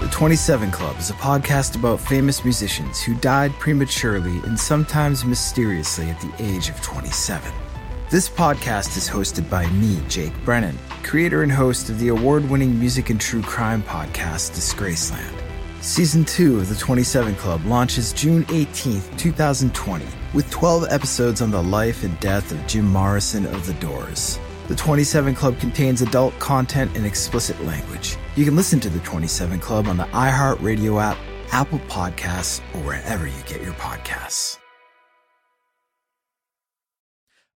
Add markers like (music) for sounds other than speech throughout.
The 27 Club is a podcast about famous musicians who died prematurely and sometimes mysteriously at the age of 27. This podcast is hosted by me, Jake Brennan, creator and host of the award winning music and true crime podcast, Disgraceland. Season 2 of The 27 Club launches June 18th, 2020, with 12 episodes on the life and death of Jim Morrison of The Doors. The 27 Club contains adult content and explicit language. You can listen to The 27 Club on the iHeartRadio app, Apple Podcasts, or wherever you get your podcasts.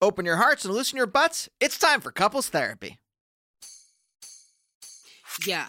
Open your hearts and loosen your butts. It's time for couples therapy. Yeah,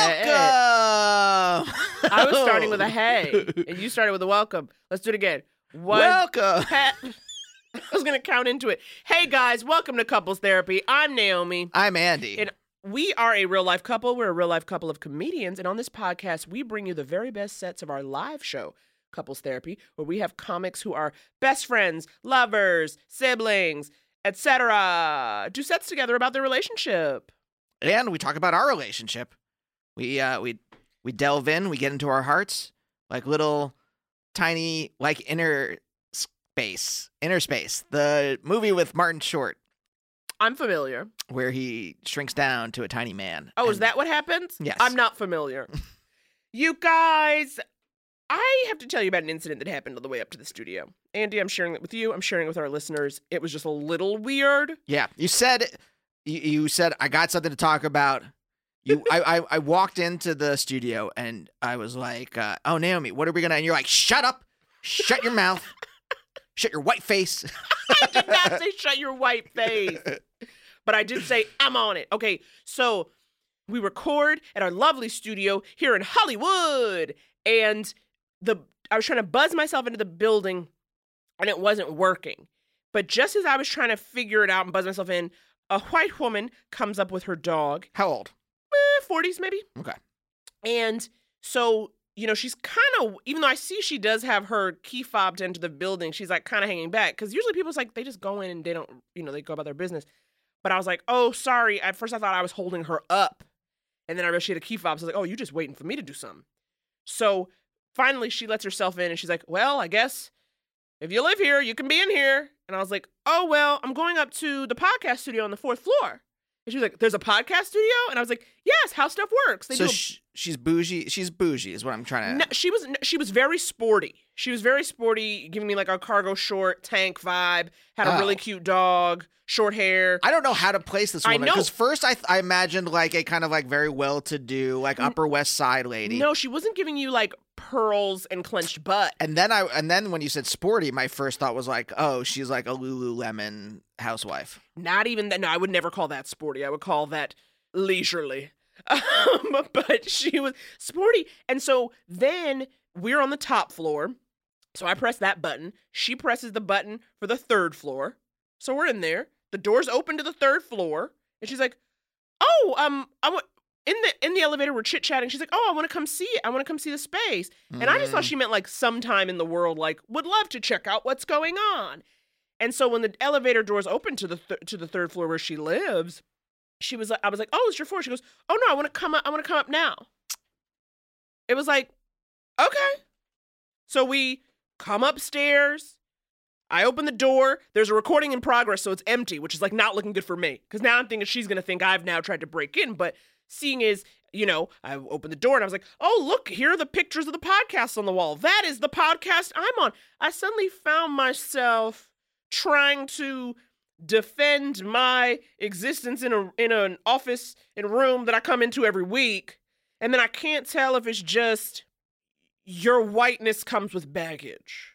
Welcome. I was starting with a (laughs) hey, and you started with a welcome. Let's do it again. One, Welcome. he- (laughs) I was gonna count into it. Hey guys, welcome to Couples Therapy. I'm Naomi, I'm Andy. and we are a real life couple. We're a real life couple of comedians, and on this podcast, we bring you the very best sets of our live show, Couples Therapy, where we have comics who are best friends, lovers, siblings, etc. Do sets together about their relationship. and we talk about our relationship. We uh we we delve in, we get into our hearts like little tiny like inner space, inner space. The movie with Martin Short I'm familiar. where he shrinks down to a tiny man. Oh, is that what happens? Yes. I'm not familiar. you guys, I have to tell you about an incident that happened on the way up to the studio. Andy, I'm sharing it with you. I'm sharing it with our listeners. It was just a little weird. Yeah, you said you, you said I got something to talk about. You, I, I, I walked into the studio and I was like, uh, "Oh, Naomi, what are we gonna?" And you're like, "Shut up, shut your mouth, shut your white face." (laughs) I did not say shut your white face, but I did say I'm on it. Okay, so we record at our lovely studio here in Hollywood, and the I was trying to buzz myself into the building, and it wasn't working. But just as I was trying to figure it out and buzz myself in, a white woman comes up with her dog, How old? Eh, 40s maybe, Okay. and so you know, she's kind of, even though I see she does have her key fob to enter the building, she's like kind of hanging back because usually people's like, they just go in and they don't, you know, they go about their business. But I was like, oh, sorry. At first I thought I was holding her up. And then I realized she had a key fob. So I was like, oh, you're just waiting for me to do something. So finally she lets herself in and she's like, well, I guess if you live here, you can be in here. And I was like, oh, well, I'm going up to the podcast studio on the fourth floor. And she was like, there's a podcast studio? And I was like, yes, how stuff works. They so do a- sh- she's bougie. She's bougie, is what I'm trying to. no, she was she was very sporty. She was very sporty, giving me like a cargo short tank vibe. Had a really Oh. cute dog, short hair. I don't know how to place this woman because first I th- I imagined like a kind of like very well to do like Upper West Side lady. No, she wasn't giving you like pearls and clenched butt. And then I and then when you said sporty, my first thought was like, oh, she's like a Lululemon housewife. Not even that. No, I would never call that sporty. I would call that leisurely. (laughs) Um, but she was sporty, and so then we're on the top floor. So I press that button. She presses the button for the third floor. So we're in there. The doors open to the third floor, and she's like, "Oh, um, I want." In the in the elevator, we're chit chatting. She's like, "Oh, I want to come see it. I want to come see the space." And I just thought Mm. she meant like sometime in the world, like would love to check out what's going on. And so when the elevator doors open to the th- to the third floor where she lives, she was like, I was like, "Oh, it's your floor." She goes, "Oh no, I want to come up. I want to come up now." It was like, okay. So we come upstairs. I open the door. There's a recording in progress, so it's empty, which is like not looking good for me. Because now I'm thinking she's gonna think I've now tried to break in. But seeing is, you know, I opened the door and I was like, oh look, here are the pictures of the podcast on the wall. That is the podcast I'm on. I suddenly found myself trying to defend my existence in a in an office in a room that I come into every week, and then I can't tell if it's just your whiteness comes with baggage.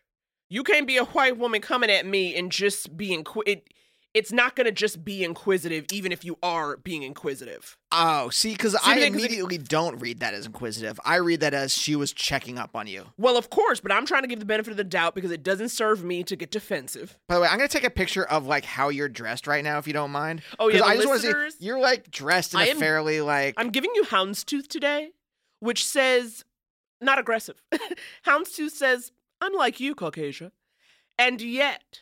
You can't be a white woman coming at me and just being it, it's not going to just be inquisitive even if you are being inquisitive. Oh, see, because I because it- immediately don't read that as inquisitive. I read that as she was checking up on you. Well, of course, but I'm trying to give the benefit of the doubt because it doesn't serve me to get defensive. By the way, I'm gonna take a picture of like how you're dressed right now, if you don't mind. Oh, yeah, I just want to see you're like dressed in I a am- fairly like. I'm giving you houndstooth today, which says not aggressive. (laughs) houndstooth says, unlike you, Caucasia. And yet,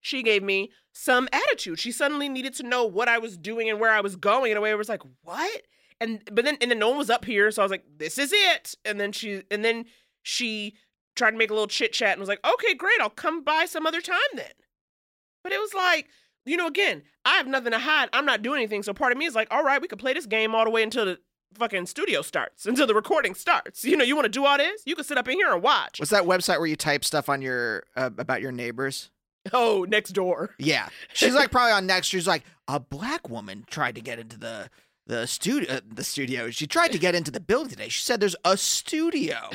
she gave me some attitude. She suddenly needed to know what I was doing and where I was going in a way it was like, what? And but then and then no one was up here, so I was like, this is it. And then she and then she tried to make a little chit chat and was like, okay, great, I'll come by some other time then. But it was like, you know, again, I have nothing to hide. I'm not doing anything. So part of me is like, all right, we could play this game all the way until the fucking studio starts, until the recording starts. (laughs) You know, you want to do all this? You can sit up in here and watch. What's that website where you type stuff on your uh, about your neighbors? Oh, next door. Yeah, she's like probably on next. She's like a black woman tried to get into the the studio. Uh, the studio. She tried to get into the building today. She said there's a studio.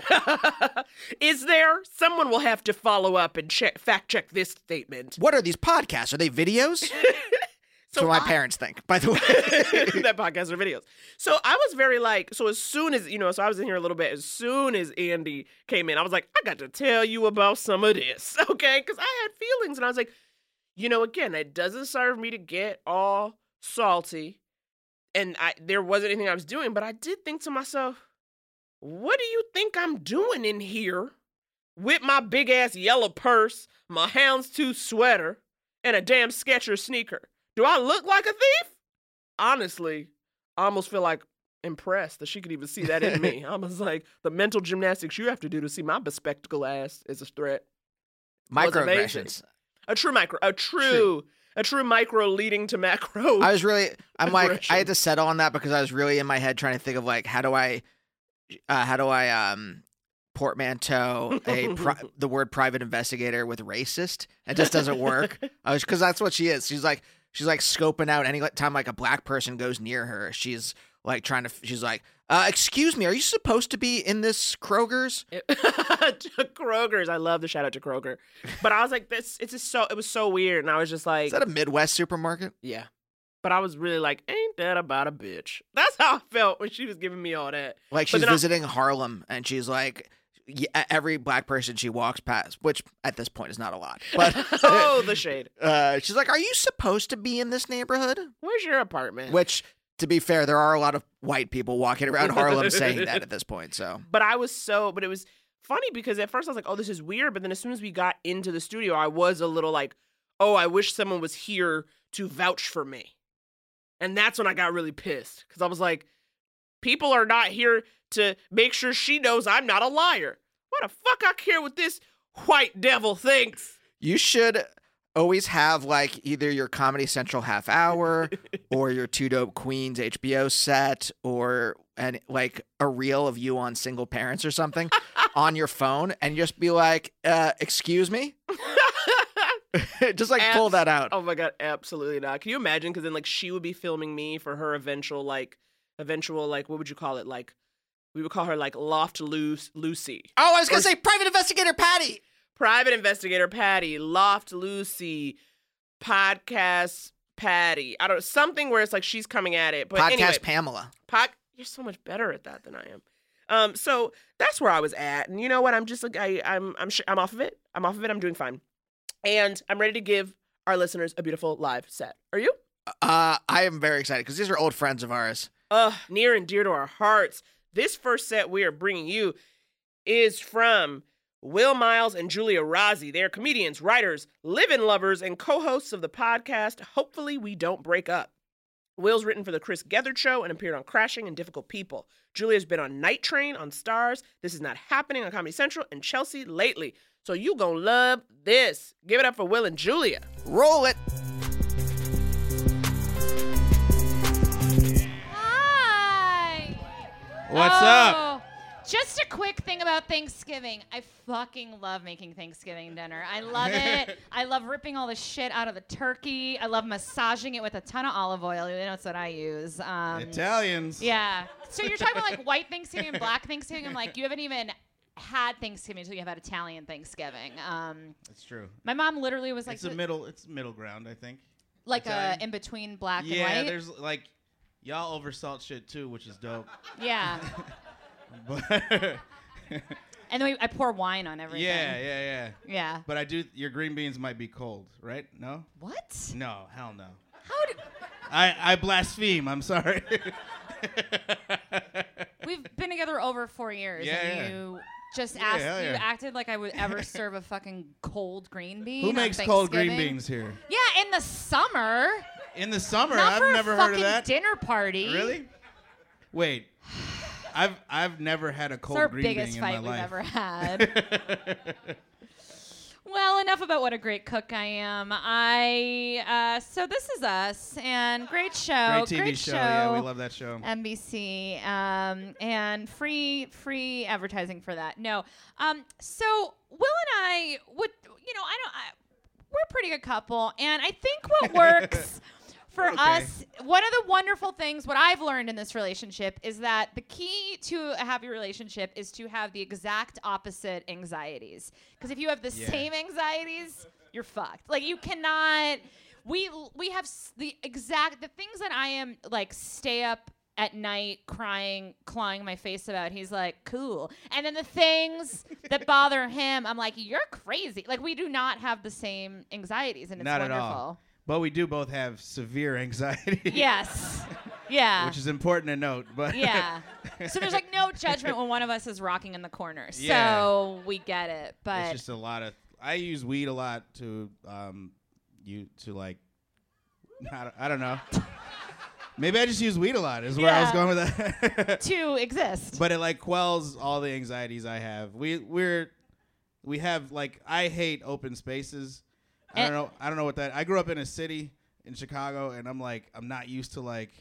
(laughs) is there? Someone will have to follow up and check, fact check this statement. What are these podcasts? Are they videos? (laughs) So so my I- parents think. By the way, (laughs) that podcast or videos. So I was very like, so as soon as, you know, so I was in here a little bit. As soon as Andy came in, I was like, I got to tell you about some of this, (laughs) okay? Because I had feelings and I was like, you know, again, it doesn't serve me to get all salty. And I there wasn't anything I was doing, but I did think to myself, what do you think I'm doing in here with my big ass yellow purse, my houndstooth sweater, and a damn Skechers sneaker? Do I look like a thief? Honestly, I almost feel like impressed that she could even see that in me. (laughs) I was like, the mental gymnastics you have to do to see my bespectacled ass is a threat. microaggressions. A true micro, a true, a true micro leading to macro. I was really, I'm like, I had to settle on that because I was really in my head trying to think of like, how do I, uh, how do I, um, portmanteau a pri- (laughs) the word private investigator with racist? It just doesn't work. I was because that's what she is. She's like, she's like scoping out any time like a black person goes near her. She's like trying to. She's like, uh, excuse me, are you supposed to be in this Kroger's? (laughs) Kroger's. I love the shout out to Kroger. But I was like, this it's just so it was so weird. And I was just like Is that a Midwest supermarket? Yeah. But I was really like, ain't that about a bitch? That's how I felt when she was giving me all that. Like she's then I- visiting Harlem and she's like, every black person she walks past, which at this point is not a lot, (laughs) but oh, the shade. (laughs) uh, she's like, "Are you supposed to be in this neighborhood?" Where's your apartment? Which to be fair, there are a lot of white people walking around (laughs) Harlem saying that at this point. So But I was so, but it was funny because at first I was like, oh, this is weird. But then as soon as we got into the studio, I was a little like, oh, I wish someone was here to vouch for me. And that's when I got really pissed because I was like, people are not here to make sure she knows I'm not a liar. What the fuck I care what this white devil thinks? you should always have like either your Comedy Central half hour (laughs) or your Two Dope Queens HBO set or and like a reel of you on single parents or something (laughs) on your phone and just be like, uh, excuse me? (laughs) just like pull that out. Oh my god, absolutely not. Can you imagine? Because then like she would be filming me for her eventual like eventual like what would you call it like we would call her like Loft Lu- Lucy, Oh, I was gonna Or- say private investigator Patty. Private Investigator Patty, Loft Lucy, Podcast Patty. I don't know something where it's like she's coming at it. But Podcast anyway, Pamela. pod, you're so much better at that than I am. Um, so that's where I was at, and you know what? I'm just like I, I'm, I'm, sh- I'm off of it. I'm off of it. I'm doing fine, and I'm ready to give our listeners a beautiful live set. Are you? Uh, I am very excited because these are old friends of ours. uh, near and dear to our hearts. This first set we are bringing you is from Will Miles and Julia Rozzi. They are comedians, writers, live-in lovers, and co-hosts of the podcast Hopefully We Don't Break Up. Will's written for the Chris Gethard Show and appeared on Crashing and Difficult People. Julia's been on Night Train on Stars. This is not happening on Comedy Central and Chelsea lately. So you gonna love this. Give it up for Will and Julia. Roll it. What's Oh, up? Just a quick thing about Thanksgiving. I fucking love making Thanksgiving dinner. I love (laughs) it. I love ripping all the shit out of the turkey. I love massaging it with a ton of olive oil. You know, that's what I use. Um, Italians. yeah. So you're talking about like (laughs) white Thanksgiving and black Thanksgiving. I'm like, you haven't even had Thanksgiving until you've had Italian Thanksgiving. Um, That's true. my mom literally was like, it's a middle. It's middle ground, I think. like a in between black yeah, and white. Yeah, there's like y'all oversalt shit too, which is dope. yeah. (laughs) But (laughs) And then we, I pour wine on everything. yeah, yeah, yeah. Yeah. But I do. Your green beans might be cold, right? No. What? No, hell no. How do I I blaspheme. I'm sorry. (laughs) We've been together over four years, Yeah, and yeah. you just Yeah, asked. hell You acted like I would ever serve a fucking cold green bean. Who makes cold green beans here? Yeah, in the summer. In the summer, Not I've never heard of that. dinner party. Really? Wait. (sighs) I've I've never had a It's cold our green biggest fight we've life. ever had. (laughs) well, enough about what a great cook I am. I uh, so this is us and great show. Great TV show. Yeah, we love that show. NBC um, and free free advertising for that. No, um, so Will and I would you know I don't I, we're a pretty good couple, and I think what (laughs) works. For Okay. us, one of the wonderful things, what I've learned in this relationship is that the key to a happy relationship is to have the exact opposite anxieties. Because if you have the Yeah. same anxieties, you're fucked. Like you cannot. We we have s- the exact the things that I am like stay up at night crying, clawing my face about. He's like, cool. And then the things that (laughs) bother him, I'm like, you're crazy. Like we do not have the same anxieties, and it's Not wonderful. But we do both have severe anxiety. (laughs) Yes. Yeah. Which is important to note. But yeah. So there's like no judgment when one of us is rocking in the corner. Yeah. So we get it. But it's just a lot of. I use weed a lot to um, you to like. I don't, I don't know. (laughs) Maybe I just use weed a lot. Is where I was Yeah. going with that. (laughs) to exist. but it like quells all the anxieties I have. We we're we have like I hate open spaces. I eh. don't know. I don't know what that. I grew up in a city in Chicago, and I'm like I'm not used to like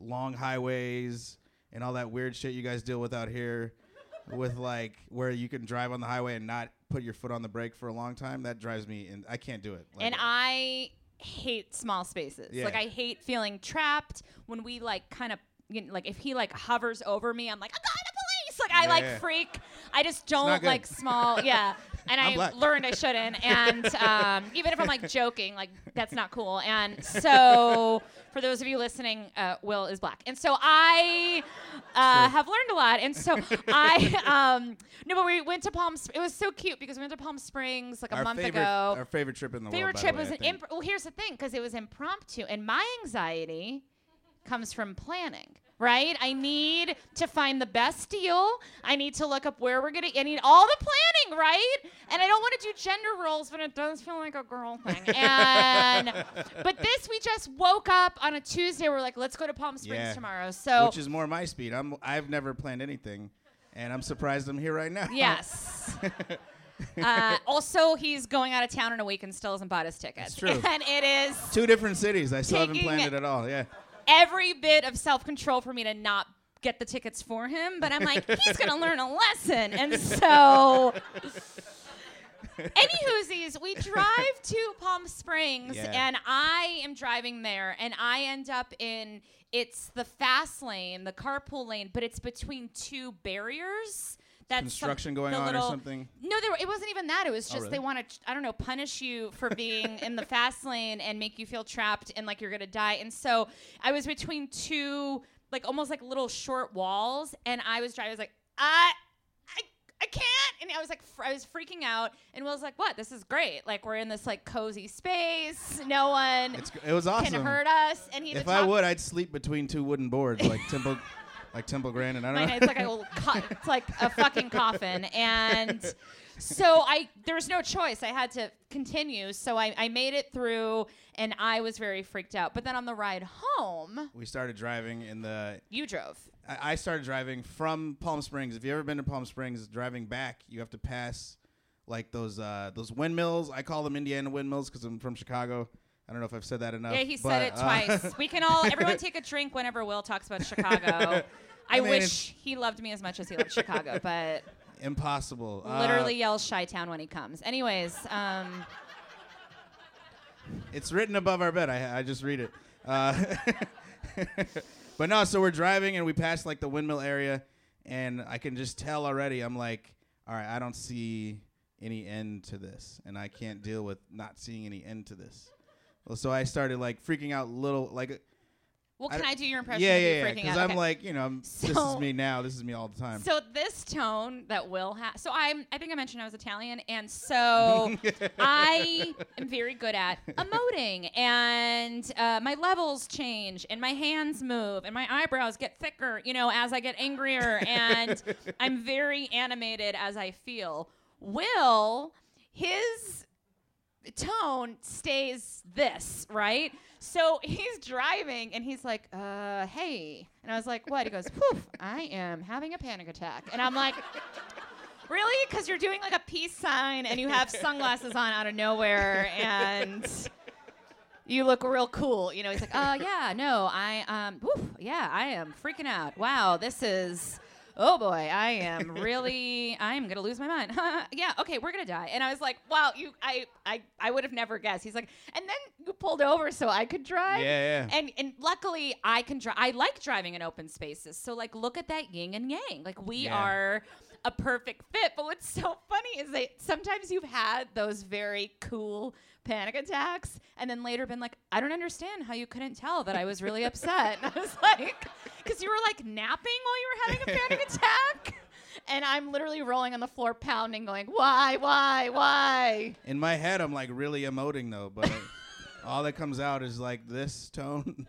long highways and all that weird shit you guys deal with out here. With like where you can drive on the highway and not put your foot on the brake for a long time, that drives me, and I can't do it. Like, and I hate small spaces. Yeah. Like I hate feeling trapped when we like kind of you know, like if he like hovers over me, I'm like, I'm calling the police. Like I Yeah, like freak. I just don't like small. Yeah. (laughs) And I'm I black. learned I shouldn't. (laughs) And um, even if I'm like (laughs) joking, like that's not cool. And so for those of you listening, uh, Will is black. And so I uh, have learned a lot. And so I (laughs) um, no, but we went to Palm. Sp- It was so cute because we went to Palm Springs like a our month favorite, ago our favorite trip in the favorite world. Favorite trip way, was an imp- well here's the thing because it was impromptu and my anxiety comes from planning. Right? I need to find the best deal. I need to look up where we're gonna I need all the planning, right? And I don't want to do gender roles, but it does feel like a girl thing. (laughs) And but this we just woke up on a Tuesday. We're like, let's go to Palm Springs Yeah. tomorrow. So which is more my speed. I'm I've never planned anything, and I'm surprised I'm here right now. Yes. (laughs) uh, also, he's going out of town in a week and still hasn't bought his tickets. That's true. (laughs) And it is Two different cities. I still haven't planned it at all. Yeah. Every bit of self control for me to not get the tickets for him. But I'm like, he's to (laughs) learn a lesson. And (laughs) so. Anywhoosies, we drive (laughs) to Palm Springs, Yeah. and I am driving there, and I end up in it's the fast lane, the carpool lane, but it's between two barriers. That's some- Construction going the on or something? No, there, it wasn't even that. It was Oh, just they want to, I don't know, punish you for being in the fast lane and make you feel trapped and like you're gonna die. And so I was between two, like almost like little short walls, and I was driving. I was like, I, I, I can't. And I was like, fr- I was freaking out. And Will's like, what? This is great. Like we're in this like cozy space. No one It's it was awesome. can hurt us. And he. if I would, I'd sleep between two wooden boards like Temple, like Temple Grandin. I don't know. is like a little co- (laughs) it's like a fucking coffin and so i there was no choice i had to continue so I, I made it through and i was very freaked out but then on the ride home we started driving in the. you drove I I started driving from Palm Springs. If you ever been to Palm Springs, driving back, you have to pass like those uh, those windmills. I call them Indiana windmills because I'm from Chicago. I don't know if I've said that enough. yeah he said it uh, twice we can all (laughs) everyone take a drink whenever will talks about (laughs) chicago i, mean, wish he loved me as much as he loved chicago (laughs) but impossible. Uh, literally yells Chi-Town when he comes anyways um It's written above our bed. I, I just read it. Uh, but no, so we're driving and we pass like the windmill area, and I can just tell already. I'm like, all right, I don't see any end to this, and I can't deal with not seeing any end to this. So I started like freaking out, little like. well can don't- i, do your impression yeah, yeah, yeah. Because I'm Okay. like, you know, I'm, this is me now. This is me all the time. So this tone that Will has. So I'm. I think I mentioned I was Italian, and so (laughs) I am very good at emoting, and uh, my levels change, and my hands move, and my eyebrows get thicker. You know, as I get angrier, and (laughs) I'm very animated as I feel. Will his tone stays this, right? So he's driving and he's like, uh, hey. And I was like, what? He goes, Poof, I am having a panic attack. And I'm like, really? Because you're doing like a peace sign and you have sunglasses on out of nowhere and you look real cool. You know, he's like, oh, yeah, no, I, um, woof, yeah, I am freaking out. Wow, this is. Oh boy, I am really I am gonna lose my mind. (laughs) yeah, okay, we're gonna die. And I was like, wow, you I I, I would have never guessed. He's like, and then you pulled over so I could drive. Yeah, yeah. And and luckily I can drive I like driving in open spaces. So like look at that yin and yang. Like we Yeah. are a perfect fit. But what's so funny is that sometimes you've had those very cool panic attacks and then later been like, I don't understand how you couldn't tell that I was really upset. And I was (laughs) like, because you were like napping while you were having a (laughs) panic attack. And I'm literally rolling on the floor, pounding, going, why, why, why? In my head, I'm like really emoting though, but (laughs) all that comes out is like this tone.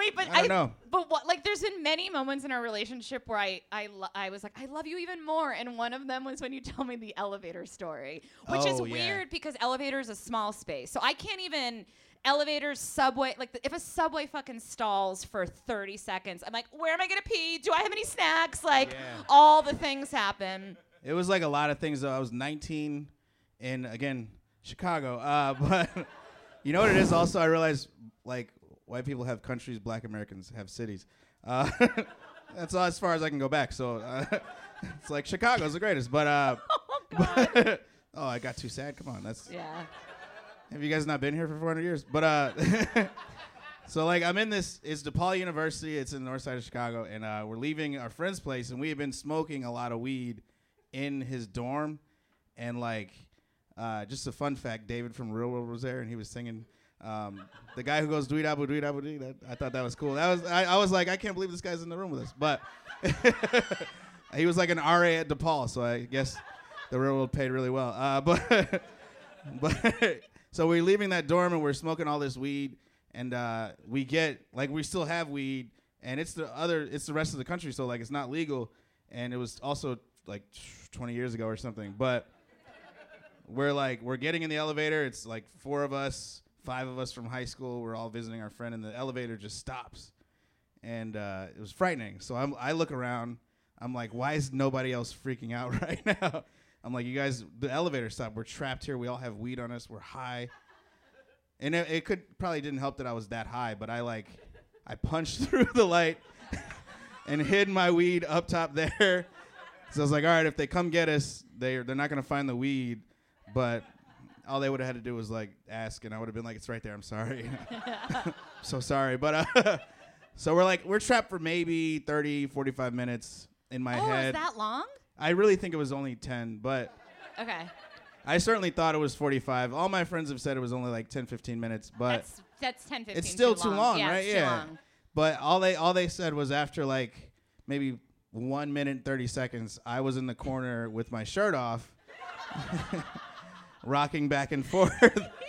Wait, but I don't know. But what? Like, there's been many moments in our relationship where I, I, lo- I was like, I love you even more, and one of them was when you (laughs) told me the elevator story, which is Oh, yeah. weird because elevator is a small space, so I can't even. Elevators, subway, like the, if a subway fucking stalls for 30 seconds, I'm like, where am I gonna pee? Do I have any snacks? Like, Yeah. all the things happen. It was like a lot of things. Though I was 19 in again Chicago, uh, (laughs) but you know what it is. Also, I realized like white people have countries, black Americans have cities. Uh, (laughs) that's all as far as I can go back. So uh, (laughs) it's like Chicago's the greatest. But uh, (laughs) Oh God. oh, I got too sad. Come on, that's yeah. have you guys not been here for 400 years? But uh, so like I'm in this. It's DePaul University. It's in the north side of Chicago, and uh, we're leaving our friend's place, and we have been smoking a lot of weed in his dorm, and like uh, just a fun fact, David from Real World was there, and he was singing. Um, the guy who goes dweet abu dweet abu dweet. That I thought that was cool. That was I, I was like I can't believe this guy's in the room with us, but (laughs) he was like an RA at DePaul, so I guess the Real World paid really well. Uh, (laughs) but but so we're leaving that dorm and we're smoking all this weed and uh, we get like we still have weed, and it's the other, it's the rest of the country, so like it's not legal, and it was also like 20 years ago or something, but we're like we're getting in the elevator. It's like four of us, five of us from high school. We're all visiting our friend, and the elevator just stops, and uh, it was frightening. So I'm, I look around. I'm like, why is nobody else freaking out (laughs) right now? I'm like, you guys, the elevator stopped. We're trapped here. We all have weed on us. We're high, and it, it could probably didn't help that I was that high, but I like, I punched (laughs) through the light (laughs) and hid my weed up top there. So I was like, all right, if they come get us, they they're not gonna find the weed, but all they would have had to do was like ask, and I would have been like, it's right there. I'm sorry, (laughs) (laughs) so sorry, but uh, (laughs) so we're like we're trapped for maybe 30, 45 minutes in my oh, head. is that long? I really think it was only 10, but Okay. I certainly thought it was 45. All my friends have said it was only like 10, 15 minutes, but that's that's 10, 15. it's still too too long, yeah, right? yeah. long. But all they all they said was after like maybe one minute and thirty seconds, I was in the corner with my shirt off, rocking back and forth,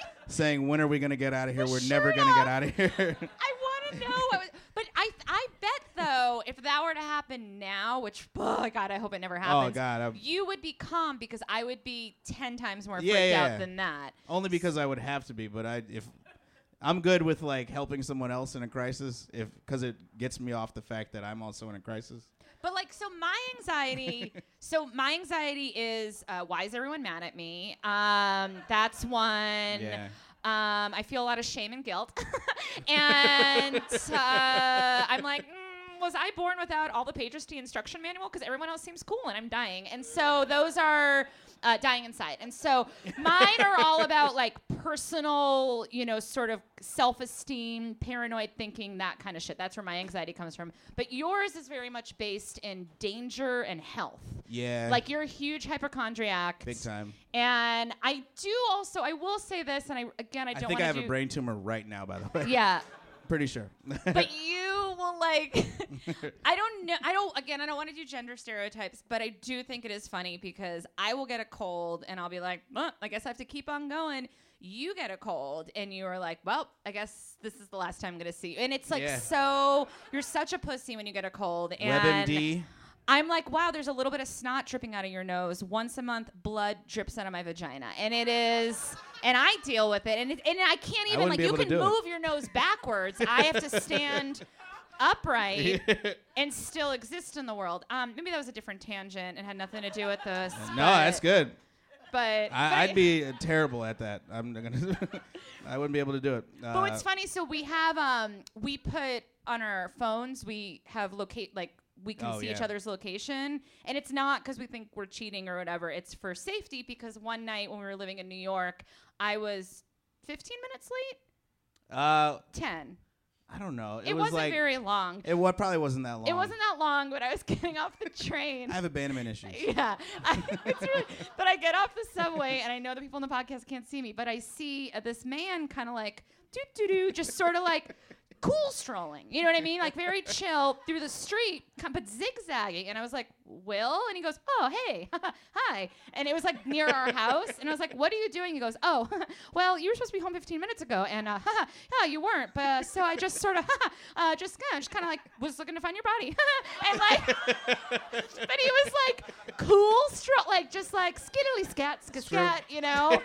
(laughs) saying, "When are we gonna get out of here? We're never gonna off. get out of here." (laughs) I want to know. Was, but I I bet though, if that were to happen now, which oh god, I hope it never oh, happens. Oh God, I'm- you would be calm because I would be ten times more Yeah, freaked yeah. out than that. Only because I would have to be, but I if I'm good with like helping someone else in a crisis, if because it gets me off the fact that I'm also in a crisis. But like, so my anxiety, (laughs) so my anxiety is uh, why is everyone mad at me? Um, that's one. Yeah. Um, I feel a lot of shame and guilt, (laughs) and uh, I'm like. Mm, was I born without all the Pager's instruction manual? Because everyone else seems cool and I'm dying. And so those are uh, dying inside. And so mine are all about like personal, you know, sort of self esteem, paranoid thinking, that kind of shit. That's where my anxiety comes from. But yours is very much based in danger and health. Yeah. Like you're a huge hypochondriac. big time. And I do also, I will say this, and I again, I don't I think I have do, a brain tumor right now, by the way. Yeah, (laughs) Pretty sure. but (laughs) you will like (laughs) i don't know i don't again i don't want to do gender stereotypes but i do think it is funny because i will get a cold and i'll be like well, i guess i have to keep on going you get a cold and you are like well i guess this is the last time i'm gonna see you and it's like Yeah. so you're such a pussy when you get a cold and WebMD. I'm like, wow, there's a little bit of snot dripping out of your nose. Once a month, blood drips out of my vagina. And it is, and I deal with it. And, it, and I can't even, wouldn't like, you can do it. move your nose backwards. I have to stand (laughs) upright and still exist in the world. Um, maybe that was a different tangent and had nothing to do with this. No, that's good. But, I, I'd be uh, terrible at that. I'm gonna. (laughs) I wouldn't be able to do it. Uh, But what's funny, so we have um we put on our phones, we have locate like we can Oh, see each other's location, and it's not because we think we're cheating or whatever. It's for safety because one night when we were living in New York, I was 15 minutes late, Uh, 10. I don't know. It, It, was was not like very long. it what probably wasn't that long. It wasn't that long, but I was (laughs) getting off the train. I have abandonment (laughs) issues. Yeah, I, really, but I get off the subway, and I know the people in the podcast can't see me, but I see uh, this man kind of like doo doo doo, just sort of like cool strolling. You know what I mean? Like very chill through the street, kind- but zigzagging. And I was like, Will? And he goes, Oh, hey, (laughs) hi. And it was like near our house, and I was like, What are you doing? He goes, Oh, (laughs) well, you were supposed to be home 15 minutes ago, and uh, (laughs) yeah, you weren't. But uh, so I just sort of, uh, just, just kind of like was looking to find your body, and like but he was like cool, stro- like just like skittily scat, ska scat, you know.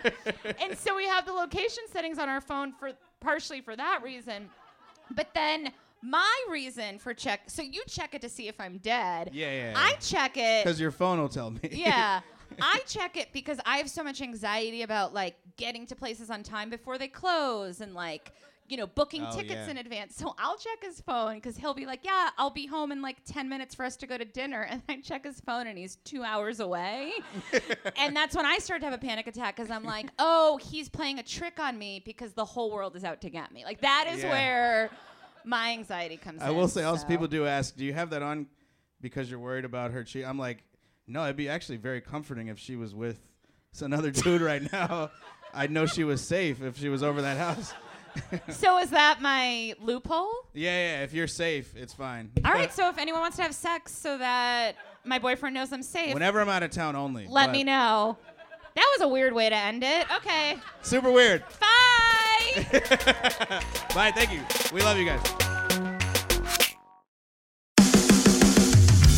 and so we have the location settings on our phone for partially for that reason, but then my reason for check. So you check it to see if I'm dead. Yeah, yeah, I yeah. check it. Because your phone will tell me. Yeah. (laughs) I check it because I have so much anxiety about like getting to places on time before they close and like you know booking Oh, tickets yeah. in advance. So I'll check his phone because he'll be like, "Yeah, I'll be home in like ten minutes for us to go to dinner," and I check his phone and he's two hours away, (laughs) and that's when I start to have a panic attack because I'm like, "Oh, he's playing a trick on me because the whole world is out to get me." Like that is Yeah. where my anxiety comes in. I will say, also, people do ask, "Do you have that on because you're worried about her cheat?" I'm like, no, it'd be actually very comforting if she was with another dude right now. (laughs) I'd know she was safe if she was over that house. (laughs) So is that my loophole? Yeah, yeah. If you're safe, it's fine. All right, so if anyone wants to have sex so that my boyfriend knows I'm safe, Whenever I'm out of town, only. let but- me know. That was a weird way to end it. Okay. Super weird. Bye. (laughs) Bye. Thank you. We love you guys.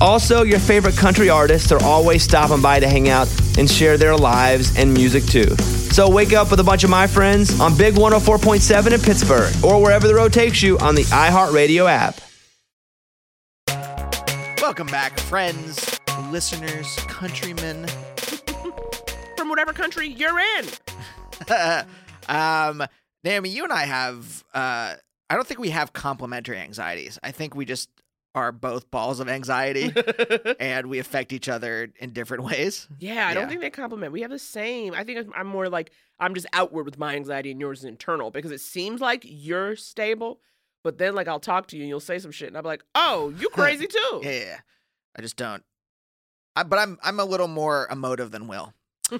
Also, your favorite country artists are always stopping by to hang out and share their lives and music too. So wake up with a bunch of my friends on Big 104.7 in Pittsburgh or wherever the road takes you on the iHeartRadio app. Welcome back, friends, listeners, countrymen. (laughs) From whatever country you're in. (laughs) um, Naomi, you and I have. Uh, I don't think we have complementary anxieties. I think we just are both balls of anxiety, (laughs) and we affect each other in different ways. Yeah, I don't Yeah. think they complement. We have the same. I think I'm- more like I'm just outward with my anxiety and yours is internal because it seems like you're stable, but then like I'll talk to you and you'll say some shit and I'm like, oh, you (laughs) crazy too. Yeah, yeah, yeah. I just don't. I, but I'm I'm a little more emotive than Will. (laughs)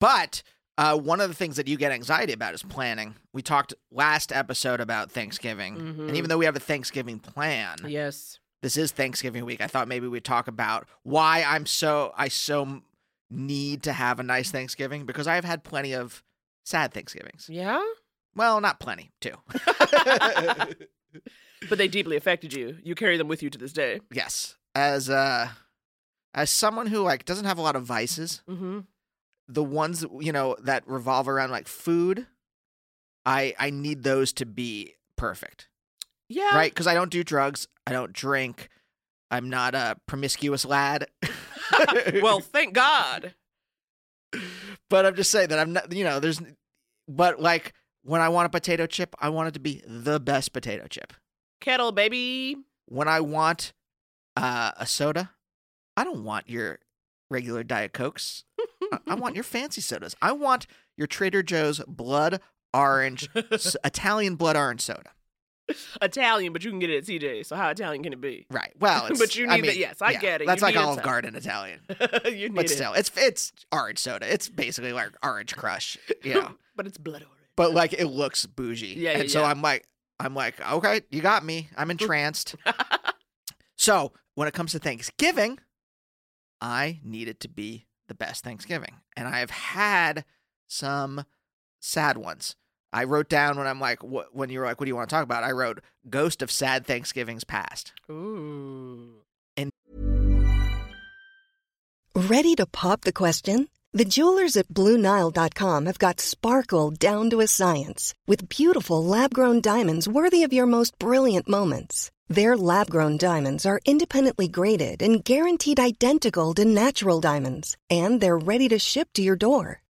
But uh, one of the things that you get anxiety about is planning. We talked last episode about Thanksgiving, and even though we have a Thanksgiving plan, yes. This is Thanksgiving week. I thought maybe we'd talk about why I'm so I so need to have a nice Thanksgiving because I have had plenty of sad Thanksgivings. Yeah? Well, not plenty, too. (laughs) But they deeply affected you. You carry them with you to this day. yes, as uh, as someone who like doesn't have a lot of vices, Mm-hmm. the ones you know that revolve around like food, I I need those to be perfect, Yeah. right? Because I don't do drugs, I don't drink, I'm not a promiscuous lad. (laughs) well, thank God. (laughs) but I'm just saying that I'm not, you know, there's, but like when I want a potato chip, I want it to be the best potato chip. Kettle, baby. When I want uh, a soda, I don't want your regular Diet Cokes. I, I want your (laughs) fancy sodas. I want your Trader Joe's blood orange, Italian blood orange soda. (laughs) Italian, but you can get it at CJ. So how Italian can it be? Right. Well, (laughs) it's, But you need the- mean, yes, I yeah, get it. That's You like Olive Garden Italian. (laughs) you need But it. still, it's it's orange soda. It's basically like orange crush. You know. but it's blood orange. but like it looks bougie. Yeah, yeah, and so yeah. I'm like, I'm like, okay, you got me. I'm entranced. so when it comes to Thanksgiving, I need it to be the best Thanksgiving, and I have had some sad ones. I wrote down when I'm like, what, when you were like, what do you want to talk about? I wrote Ghost of Sad Thanksgivings Past. Ooh. And Ready to pop the question? The jewelers at BlueNile.com have got sparkle down to a science with beautiful lab grown diamonds worthy of your most brilliant moments. Their lab grown diamonds are independently graded and guaranteed identical to natural diamonds, and they're ready to ship to your door.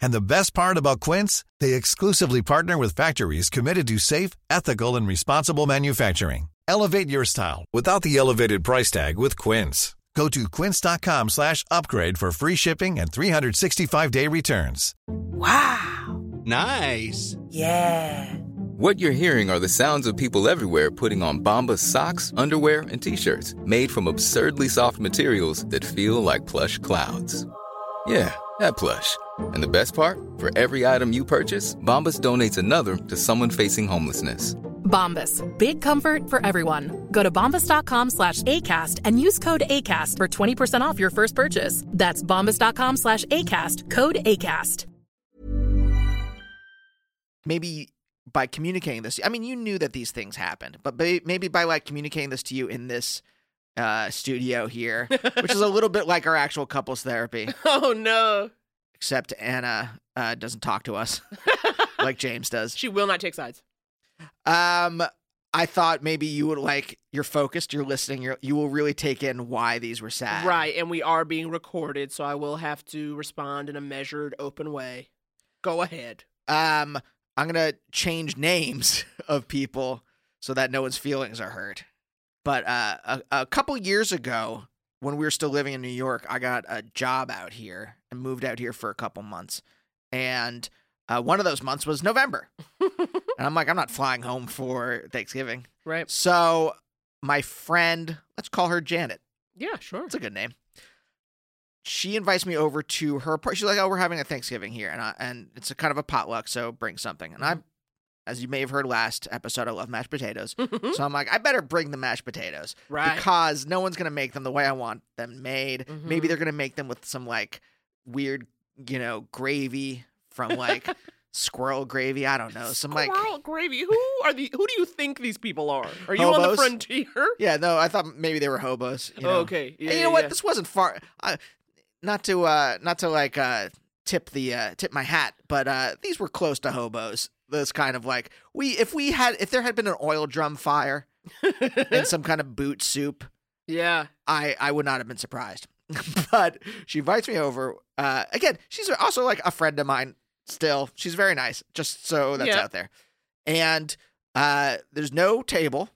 And the best part about Quince, they exclusively partner with factories committed to safe, ethical, and responsible manufacturing. Elevate your style without the elevated price tag with Quince. Go to quince.com slash upgrade for free shipping and 365-day returns. Wow. Nice. Yeah. What you're hearing are the sounds of people everywhere putting on Bombas socks, underwear, and t-shirts made from absurdly soft materials that feel like plush clouds. Yeah, that plush. And the best part? For every item you purchase, Bombas donates another to someone facing homelessness. Bombas. Big comfort for everyone. Go to bombas.com slash ACAST and use code ACAST for 20% off your first purchase. That's bombas.com slash ACAST. Code ACAST. maybe by communicating this i mean you knew that these things happened but maybe by like communicating this to you in this uh studio here (laughs) which is a little bit like our actual couples therapy Oh no. except anna uh doesn't talk to us (laughs) like james does She will not take sides. um i thought maybe you would like you're focused you're listening you're, you will really take in why these were sad Right, and we are being recorded, so I will have to respond in a measured, open way. Go ahead. Um, I'm gonna change names (laughs) of people so that no one's feelings are hurt. But uh, a, a couple years ago, when we were still living in New York, I got a job out here and moved out here for a couple months. And uh, one of those months was November. and I'm like, I'm not flying home for Thanksgiving. (laughs) Right. So my friend, let's call her Janet. Yeah, sure. It's a good name. She invites me over to her. par- She's like, "Oh, we're having a Thanksgiving here, and I, and it's a kind of a potluck, so bring something." And I, as you may have heard last episode, I love mashed potatoes, so I'm like, I better bring the mashed potatoes, Right. Because no one's gonna make them the way I want them made. Maybe Mhm. they're gonna make them with some like weird, you know, gravy from like (laughs) squirrel gravy. I don't know, some like Squirrel gravy. Who are the? Who do you think these people are? Are you on the frontier? Yeah, no, I thought maybe they were hobos. You know? Okay, And you yeah, know what? yeah. This wasn't far. Uh, not to uh, not to like uh, tip the uh, tip my hat, but uh, these were close to hobos. This kind of like we if we had if there had been an oil drum fire and (laughs) some kind of boot soup, Yeah. I I would not have been surprised. (laughs) but she invites me over. Uh, again, she's also like a friend of mine. Still, she's very nice. Just so that's Yeah. out there. And uh, there's no table.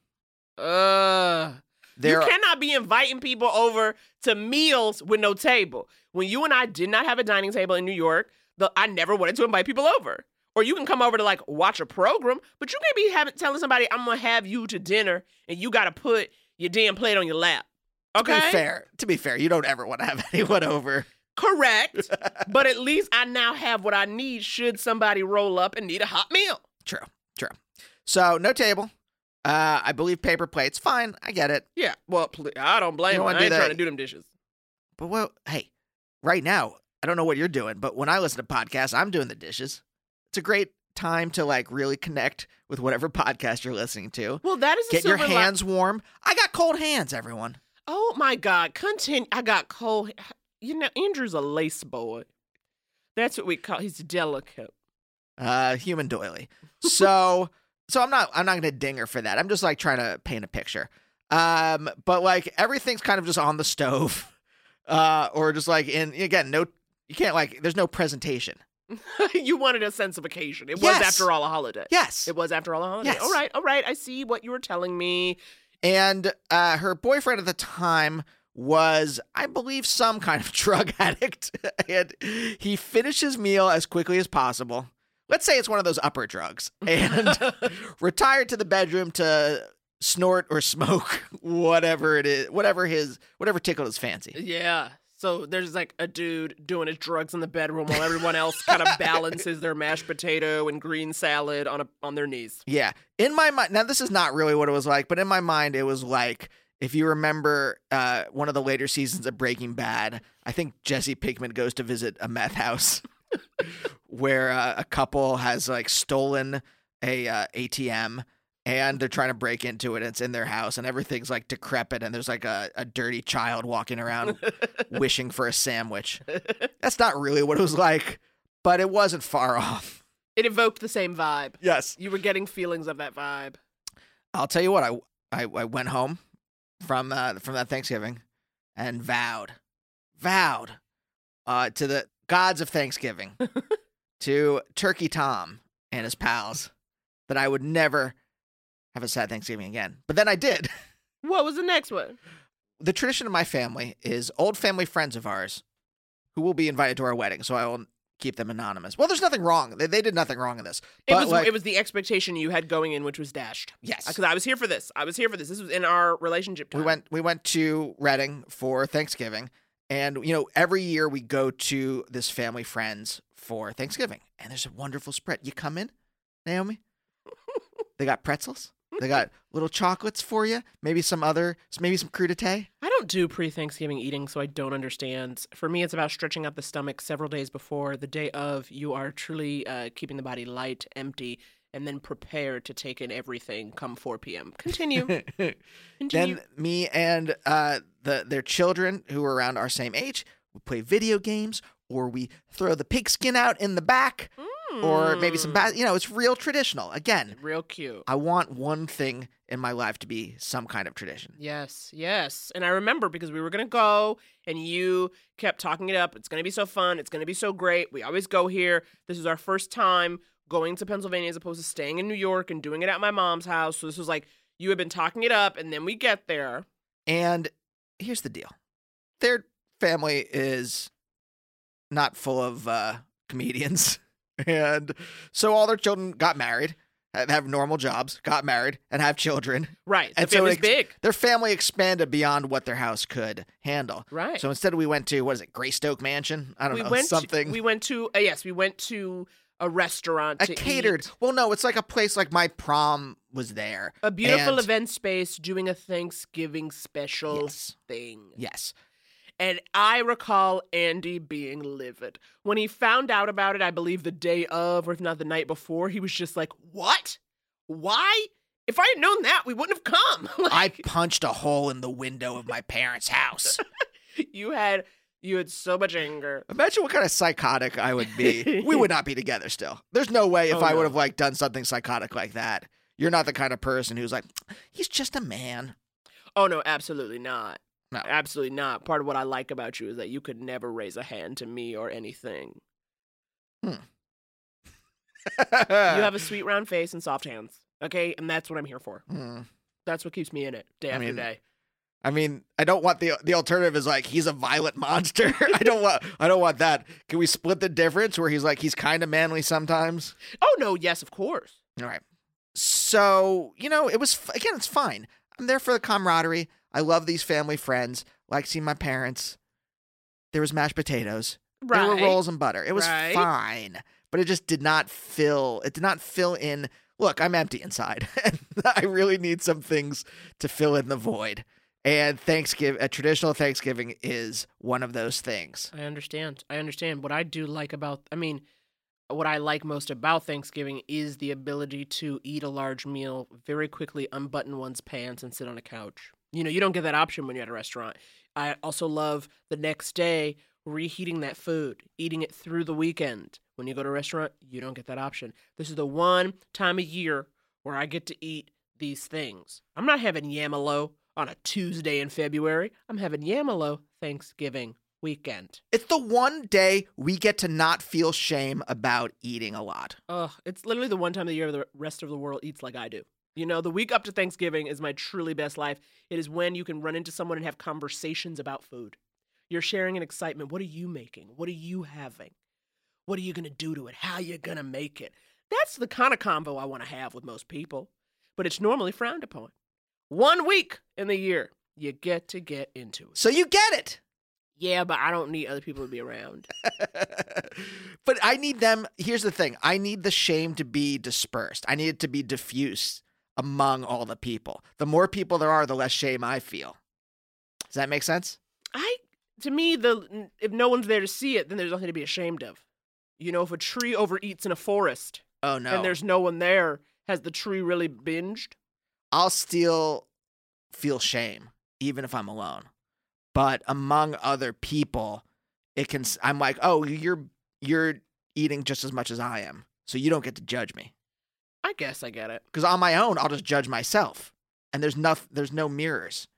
Uh, There you cannot be inviting people over to meals with no table. When you and I did not have a dining table in New York, the, I never wanted to invite people over. Or you can come over to like watch a program, but you can't be having telling somebody I'm gonna have you to dinner and you gotta put your damn plate on your lap. Okay, To be fair, to be fair, you don't ever want to have (laughs) anyone over. correct. (laughs) but at least I now have what I need should somebody roll up and need a hot meal. True, true. So no table. Uh, I believe paper plates. Fine, I get it. Yeah, well, pl- I don't blame You don't I ain't that. trying to do them dishes. But well, hey, right now, I don't know what you're doing, but when I listen to podcasts, I'm doing the dishes. It's a great time to like really connect with whatever (laughs) podcast you're listening to. Well, that is a Get your silver li- hands warm. I got cold hands, everyone. Oh my God! Continue. I got cold. You know, Andrew's a lace boy. That's what we call. He's delicate. Uh, human doily. So, (laughs) so I'm not, I'm not gonna ding her for that. I'm just like trying to paint a picture. Um, but like everything's kind of just on the stove, (laughs) uh, or just like in again, no, you can't like, there's no presentation. (laughs) you wanted a sense of occasion. It Yes. was after all a holiday. Yes. It was after all a holiday. Yes. All right. All right. I see what you were telling me. And uh, her boyfriend at the time was, I believe, some kind of (laughs) drug addict. and he finished his meal as quickly as possible. Let's say it's one of those upper drugs. (laughs) And retired to the bedroom to snort or smoke whatever it is, whatever his, whatever tickled his fancy. Yeah. So there's like a dude doing his drugs in the bedroom while everyone else kind of (laughs) balances their mashed potato and green salad on a on their knees. Yeah. In my mind, now this is not really what it was like, but in my mind, it was like if you remember uh, one of the later seasons of Breaking Bad, I think Jesse Pinkman goes to visit a meth house (laughs) where uh, a couple has like stolen a uh, ATM and they're trying to break into it. And it's in their house and everything's like decrepit and there's like a, a dirty child walking around (laughs) wishing for a sandwich. (laughs) That's not really what it was like, but it wasn't far (laughs) off. It evoked the same vibe. Yes. You were getting feelings of that vibe. I'll tell you what. I I, I went home from uh, from that Thanksgiving and vowed, vowed uh, to the gods of Thanksgiving, to Turkey Tom and his pals, that I would never have a sad Thanksgiving again. But then I did. (laughs) What was the next one? The tradition of my family is old family friends of ours who will be invited to our wedding, so I will keep them anonymous. Well, there's nothing wrong. They, they did nothing wrong in this. It was like- it was the expectation you had going in, which was dashed. Yes. because I was here for this. I was here for this. This was in our relationship time. We went we went to Reading for Thanksgiving, and you know every year we go to this family friends for Thanksgiving, and there's a wonderful spread. You come in, Naomi. (laughs) They got pretzels. They got little chocolates for you. Maybe some other, maybe some crudité. I don't do pre-Thanksgiving eating, so I don't understand. For me, it's about stretching out the stomach several days before the day of. You are truly uh, keeping the body light, empty, and then prepared to take in everything come 4 p.m. Continue. (laughs) Continue. Then me and uh, the their children who are around our same age, we play video games, or we throw the pigskin out in the back, or maybe some, ba- you know, it's real traditional. Again, Real cute. I want one thing in my life to be some kind of tradition. Yes, yes. And I remember because we were going to go and you kept talking it up. It's going to be so fun. It's going to be so great. We always go here. This is our first time. going to Pennsylvania as opposed to staying in New York and doing it at my mom's house. So this was like you had been talking it up, and then we get there. And here's the deal their family is not full of uh, comedians. And so all their children got married, ha- have normal jobs, got married, and have children. Right. The And so family's it- big. Their family expanded beyond what their house could handle. Right. So instead, we went to, what is it, Greystoke Mansion? I don't we know, went something. To, we went to uh, yes, we went to a restaurant. a to catered. eat. Well, no, it's like a place like my prom was there. A beautiful And- event space doing a Thanksgiving special Yes. thing. Yes. And I recall Andy being livid. When he found out about it, I believe the day of, or if not the night before, he was just like, What? Why? If I had known that, we wouldn't have come. (laughs) I punched a hole in the window of my parents' house. (laughs) you had you had so much anger. Imagine what kind of psychotic I would be. (laughs) we would not be together still. There's no way if Oh, I no. would have like done something psychotic like that. You're not the kind of person who's like, he's just a man. Oh no, absolutely not. No. Absolutely not. Part of what I like about you is that you could never raise a hand to me or anything. you have a (laughs) sweet round face and soft hands. Okay? And that's what I'm here for. Hmm. That's what keeps me in it day I after mean, day. I mean, I don't want the the alternative is like he's a violent monster. (laughs) I don't want I don't want that. Can we split the difference where he's like he's kind of manly sometimes? Oh no, yes, of course. All right. So, you know, it was again, it's fine. I'm there for the camaraderie. I love these family friends. Like seeing my parents. There was mashed potatoes. There were rolls and butter. It was Right. fine, but it just did not fill. It did not fill in. Look, I'm empty inside, (laughs) and I really need some things to fill in the void. And Thanksgiving, a traditional Thanksgiving, is one of those things. I understand. I understand. What I do like about, I mean, what I like most about Thanksgiving is the ability to eat a large meal, very quickly unbutton one's pants, and sit on a couch. You know, you don't get that option when you're at a restaurant. I also love the next day reheating that food, eating it through the weekend. When you go to a restaurant, you don't get that option. This is the one time a year where I get to eat these things. I'm not having Yamalo on a Tuesday in February. I'm having Yamalo Thanksgiving weekend. It's the one day we get to not feel shame about eating a lot. Ugh, it's literally the one time of the year the rest of the world eats like I do. You know, the week up to Thanksgiving is my truly best life. It is when you can run into someone and have conversations about food. You're sharing an excitement. What are you making? What are you having? What are you going to do to it? How are you going to make it? That's the kind of convo I want to have with most people, but it's normally frowned upon. One week in the year, you get to get into it. So you get it. Yeah, but I don't need other people to be around. (laughs) But I need them. Here's the thing I need the shame to be dispersed, I need it to be diffused among all the people. The more people there are, the less shame I feel. Does that make sense? I to me the if no one's there to see it, then there's nothing to be ashamed of. You know, if a tree overeats in a forest Oh, no. and there's no one there, has the tree really binged? I'll still feel shame, even if I'm alone. But among other people, it can. I'm like, oh, you're you're eating just as much as I am, so you don't get to judge me. I guess I get it. Because on my own, I'll just judge myself, and there's no there's no mirrors.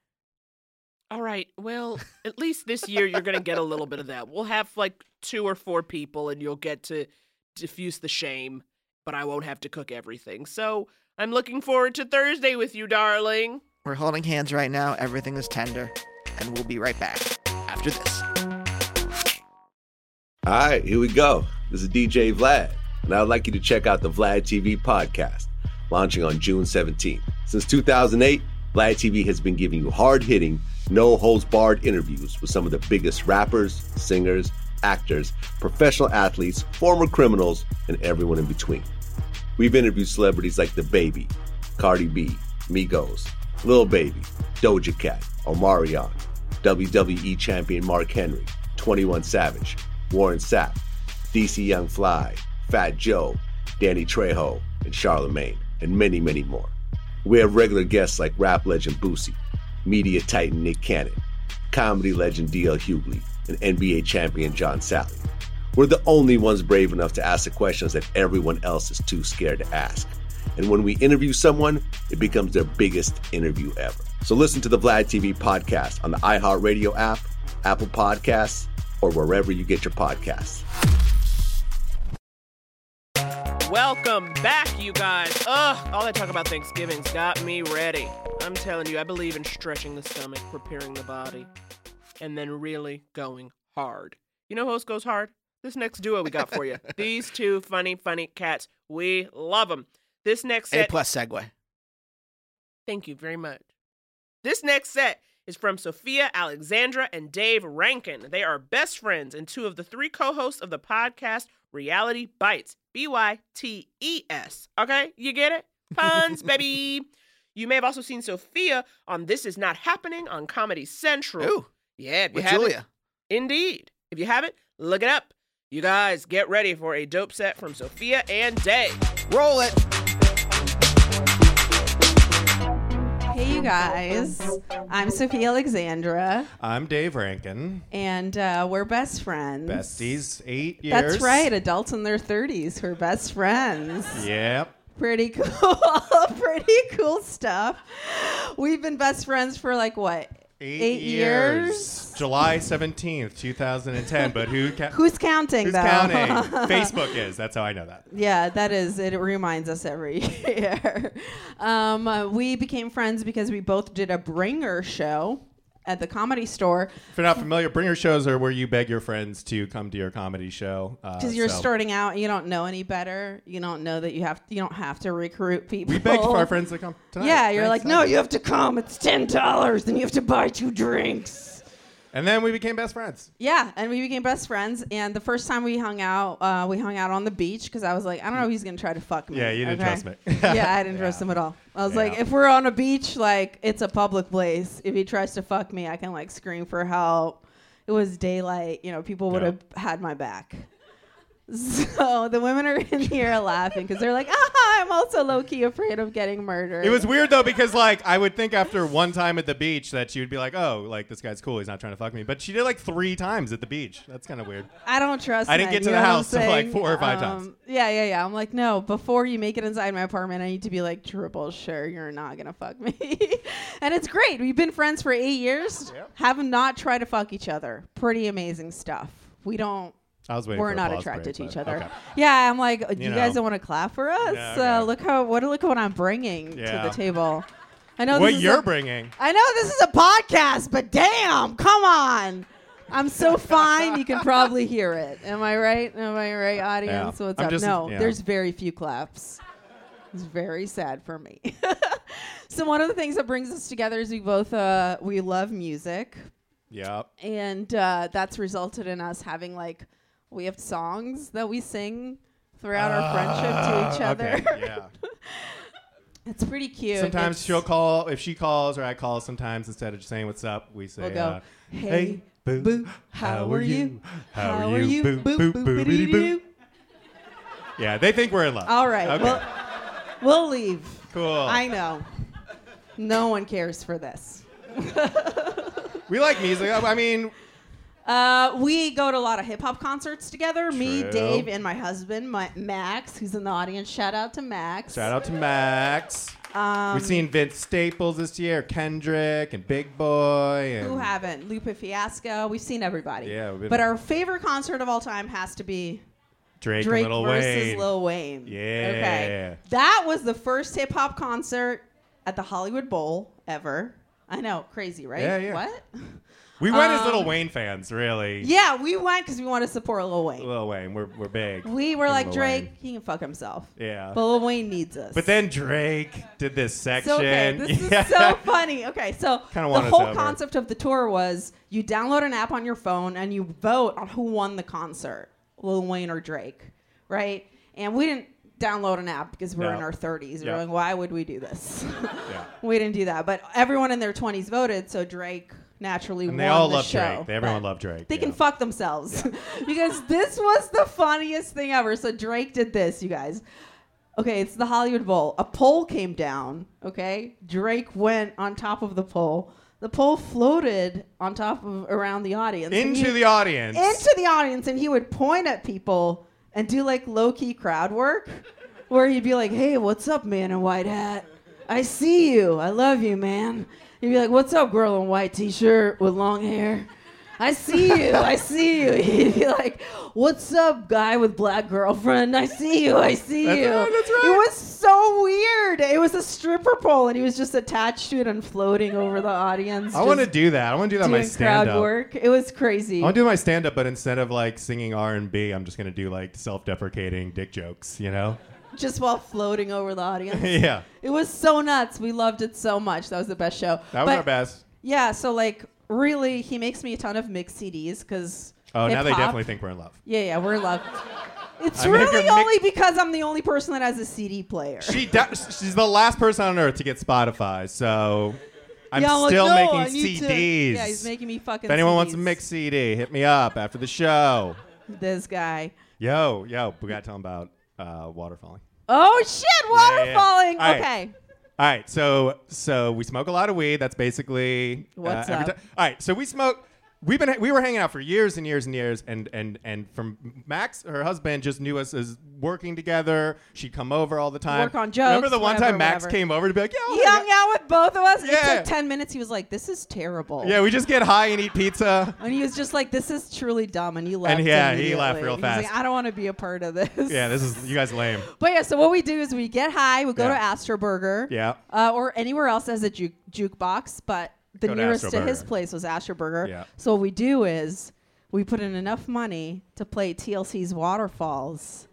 All right. Well, at least this year you're going to get a little bit of that. We'll have like two or four people and you'll get to diffuse the shame, but I won't have to cook everything. So, I'm looking forward to Thursday with you, darling. We're holding hands right now. Everything is tender, and we'll be right back after this. All right, here we go. This is DJ Vlad, and I'd like you to check out the Vlad TV podcast, launching on June 17th. Since 2008, Vlad TV has been giving you hard hitting, no holds barred interviews with some of the biggest rappers, singers, actors, professional athletes, former criminals, and everyone in between. We've interviewed celebrities like The Baby, Cardi B, Migos, Lil Baby, Doja Cat, Omarion, WWE champion Mark Henry, 21 Savage, Warren Sapp, DC Young Fly, Fat Joe, Danny Trejo, and Charlemagne, and many, many more. We have regular guests like rap legend Boosie, media titan Nick Cannon, comedy legend D.L. Hughley, and NBA champion John Salley. We're the only ones brave enough to ask the questions that everyone else is too scared to ask. And when we interview someone, it becomes their biggest interview ever. So listen to the Vlad TV podcast on the iHeartRadio app, Apple Podcasts, or wherever you get your podcasts. Welcome back, you guys. Ugh, all that talk about Thanksgiving's got me ready. I'm telling you, I believe in stretching the stomach, preparing the body, and then really going hard. You know who else goes hard? This next duo we got for you. (laughs) These two funny, funny cats. We love them. This next A plus segue. Thank you very much. This next set is from Sophia Alexandra and Dave Rankin. They are best friends and two of the three co hosts of the podcast Reality Bites. B Y T E S. Okay? You get it? (laughs) Puns, baby. You may have also seen Sophia on This Is Not Happening on Comedy Central. Ooh, yeah, if you with Julia. Indeed. If you haven't, look it up. You guys get ready for a dope set from Sophia and Dave. Roll it. You guys. I'm Sophie Alexandra, I'm Dave Rankin. and uh, we're best friends. Besties, eight years. That's right. Adults in their 30s who are best friends. Yep. Pretty cool. (laughs) Pretty cool stuff. We've been best friends for like what? Eight, years. July 17th, 2010. But who ca- (laughs) Who's counting, Who's though? counting? (laughs) Facebook is. That's how I know that. Yeah, that is. It reminds us every (laughs) year. Um, uh, we became friends because we both did a bringer show at the comedy store. If you're not familiar, bringer shows are where you beg your friends to come to your comedy show. uh, Because you're so- starting out, and you don't know any better. You don't know that you have. You don't have to recruit people. We begged for our friends to come (laughs) tonight. Yeah, you're like, no, you have to come. It's ten dollars, and you have to buy two drinks. And then we became best friends. Yeah, and we became best friends. And the first time we hung out, uh, we hung out on the beach because I was like, I don't know, if he's gonna try to fuck me. Yeah, you didn't okay? trust me. (laughs) yeah, I didn't (laughs) trust him at all. I was like, if we're on a beach, like it's a public place. If he tries to fuck me, I can like scream for help. It was daylight. You know, people would have had my back. So the women are in here laughing because they're like, ah, I'm also low key afraid of getting murdered. It was weird though because like I would think after one time at the beach that she would be like, "Oh, like this guy's cool. He's not trying to fuck me." But she did like three times at the beach. That's kind of weird. I don't trust. I didn't men, get to the know what I'm house till, like, four or five times. Um, Yeah, yeah, yeah. I'm like, no. Before you make it inside my apartment, I need to be like triple sure you're not gonna fuck me. (laughs) and it's great. We've been friends for eight years. Have not tried to fuck each other. Pretty amazing stuff. We don't. I was waiting We're not attracted break, to each other. okay. Yeah, I'm like, you, You guys know. don't want to clap for us? Yeah, uh, look how what look what I'm bringing to the table. I know what this you're a- bringing. I know this is a podcast, but damn, come on. I'm so (laughs) fine, you can probably hear it. Am I right? Am I right, audience? Yeah. What's I'm up? just- no, yeah. there's very few claps. It's very sad for me. (laughs) so one of the things that brings us together is we both uh, we love music, Yep. and uh, that's resulted in us having like we have songs that we sing throughout our friendship to each Ah, other. okay, yeah. (laughs) it's pretty cute. Sometimes It's- she'll call if she calls or I call. Sometimes instead of just saying what's up, we say, We'll go, uh, "Hey, boo, boo, how are you? How are you? Boo, Boo, boo, boo, boo, boo. Yeah, they think we're in love. All right. Okay. Well, we'll leave. Cool. I know. No one cares for this. we like music. I mean, Uh, we go to a lot of hip hop concerts together. Me, Dave, and my husband, my, Max, who's in the audience. Shout out to Max. shout out to Max. Um, We've seen Vince Staples this year, Kendrick, and Big Boi. And Who haven't? Lupe Fiasco. We've seen everybody. Yeah, we've been- But our favorite concert of all time has to be Drake, Drake Lil versus Wayne. Lil Wayne. Yeah. Okay. That was the first hip hop concert at the Hollywood Bowl ever. I know, crazy, right? Yeah, yeah. What? (laughs) We went as Um, Little Wayne fans, really. Yeah, we went because we want to support Lil Wayne. Lil Wayne, we're, we're big. We were like Lil Drake, Wayne. he can fuck himself. Yeah. But Lil Wayne needs us. But then Drake did this section. So, okay, this Yeah. is (laughs) so funny. Okay, so the whole concept of the tour was you download an app on your phone and you vote on who won the concert, Lil Wayne or Drake, right? And we didn't download an app because we're No. in our 30s. Yeah. We're like, why would we do this? Yeah. (laughs) we didn't do that. But everyone in their 20s voted, so Drake naturally And they all the love show. Drake. They, everyone loved Drake. They yeah. can fuck themselves (laughs) because this was the funniest thing ever. So Drake did this, you guys. Okay, it's the Hollywood Bowl. A pole came down. Okay, Drake went on top of the pole. The pole floated on top of around the audience. Into he- the audience. Into the audience, and he would point at people and do like low key crowd work, where he'd be like, "Hey, what's up, man in white hat? I see you. I love you, man." He'd be like, "What's up, girl in white t-shirt with long hair?" I see you. I see you. (laughs) He'd be like, "What's up, guy with black girlfriend? I see you. I see That's you." right, that's right. It was so weird. It was a stripper pole, and he was just attached to it and floating over the audience. I want to do that. I want to do that my stand crowd up. work. It was crazy. I want to do my stand up, but instead of like singing R and B, I'm just gonna do like self-deprecating dick jokes. You know? Just while floating over the audience. (laughs) Yeah. It was so nuts. We loved it so much. That was the best show. That was But our best. Yeah, so like really, he makes me a ton of mixed CDs because. Oh, now they definitely think we're in love. Yeah, yeah, we're in love. (laughs) It's I really mix- only because I'm the only person that has a CD player. She does, she's the last person on earth to get Spotify, so I'm Yeah, like, still "No, making need to-" CDs. Yeah, he's making me fucking If anyone wants a mix CD, hit me up after the show. This guy. Yo, yo, we got to tell him about uh, waterfalling. Oh shit, water Yeah, yeah. falling. All right. Okay. All right, so so we smoke a lot of weed. That's basically uh, What's every up? ti- All right, so we smoke. We've been we were hanging out for years and years and years, and and and from Max, her husband, just knew us as working together. She'd come over all the time. Work on jokes, Remember the one whatever, time Max whatever. came over to be like, "Yo, He hung out with both of us. It took 10 minutes. He was like, this is terrible. yeah, we just get high and eat pizza." And he was just like, this is truly dumb. And he left. And yeah, he left immediately. real was like, fast. I don't want to be a part of this. Yeah, this is you guys lame. But yeah, so what we do is we get high, we go Yeah. to Astro Burger, Yeah. uh, or anywhere else as a juke jukebox, but the Go to nearest to his place was Astro Burger. Yeah. So what we do is we put in enough money to play TLC's Waterfalls.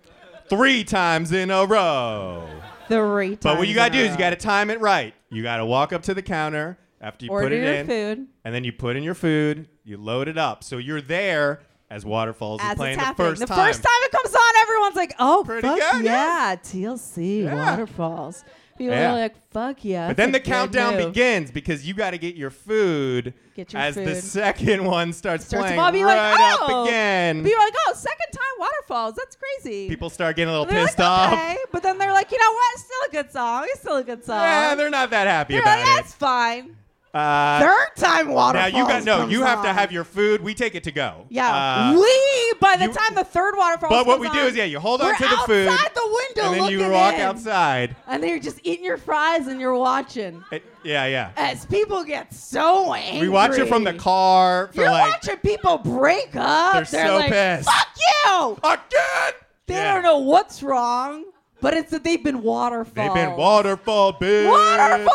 Three times in a row. Three times. But what you gotta in do is you gotta time it right. You gotta walk up to the counter after you Order put it your in, food. and then you put in your food. You load it up, so you're there as Waterfalls is As playing it's the happening. first the time. first time it comes on, everyone's like, "Oh, Pretty fuck good, yeah, TLC Yeah. Waterfalls." People Yeah. are like, "Fuck yeah!" But that's then a the good countdown move." begins because you got to get your food Get your as the food. second (laughs) one starts, Starts playing to be right like, up "Oh." again. People are like, "Oh, second time Waterfalls. That's crazy." People start getting a little And they're pissed like, off. Okay. But then they're like, you know what? It's still a good song. It's still a good song. Yeah, they're not that happy They're about like, it. That's fine. Uh, Third time waterfall. Now you got no. You have to have your food. We take it to go. Yeah, Uh, we by the time the third Waterfalls. But what we do is, yeah, you hold on to the food, outside the window and then you walk in. outside. and then you're just eating your fries and you're watching It- yeah, yeah. as people get so angry. We watch it from the car for You're like. watching people break up. They're so like, pissed. Fuck you! Again! They Yeah. don't know what's wrong, but it's that they've been waterfall. They've been waterfall, bitch. Waterfall,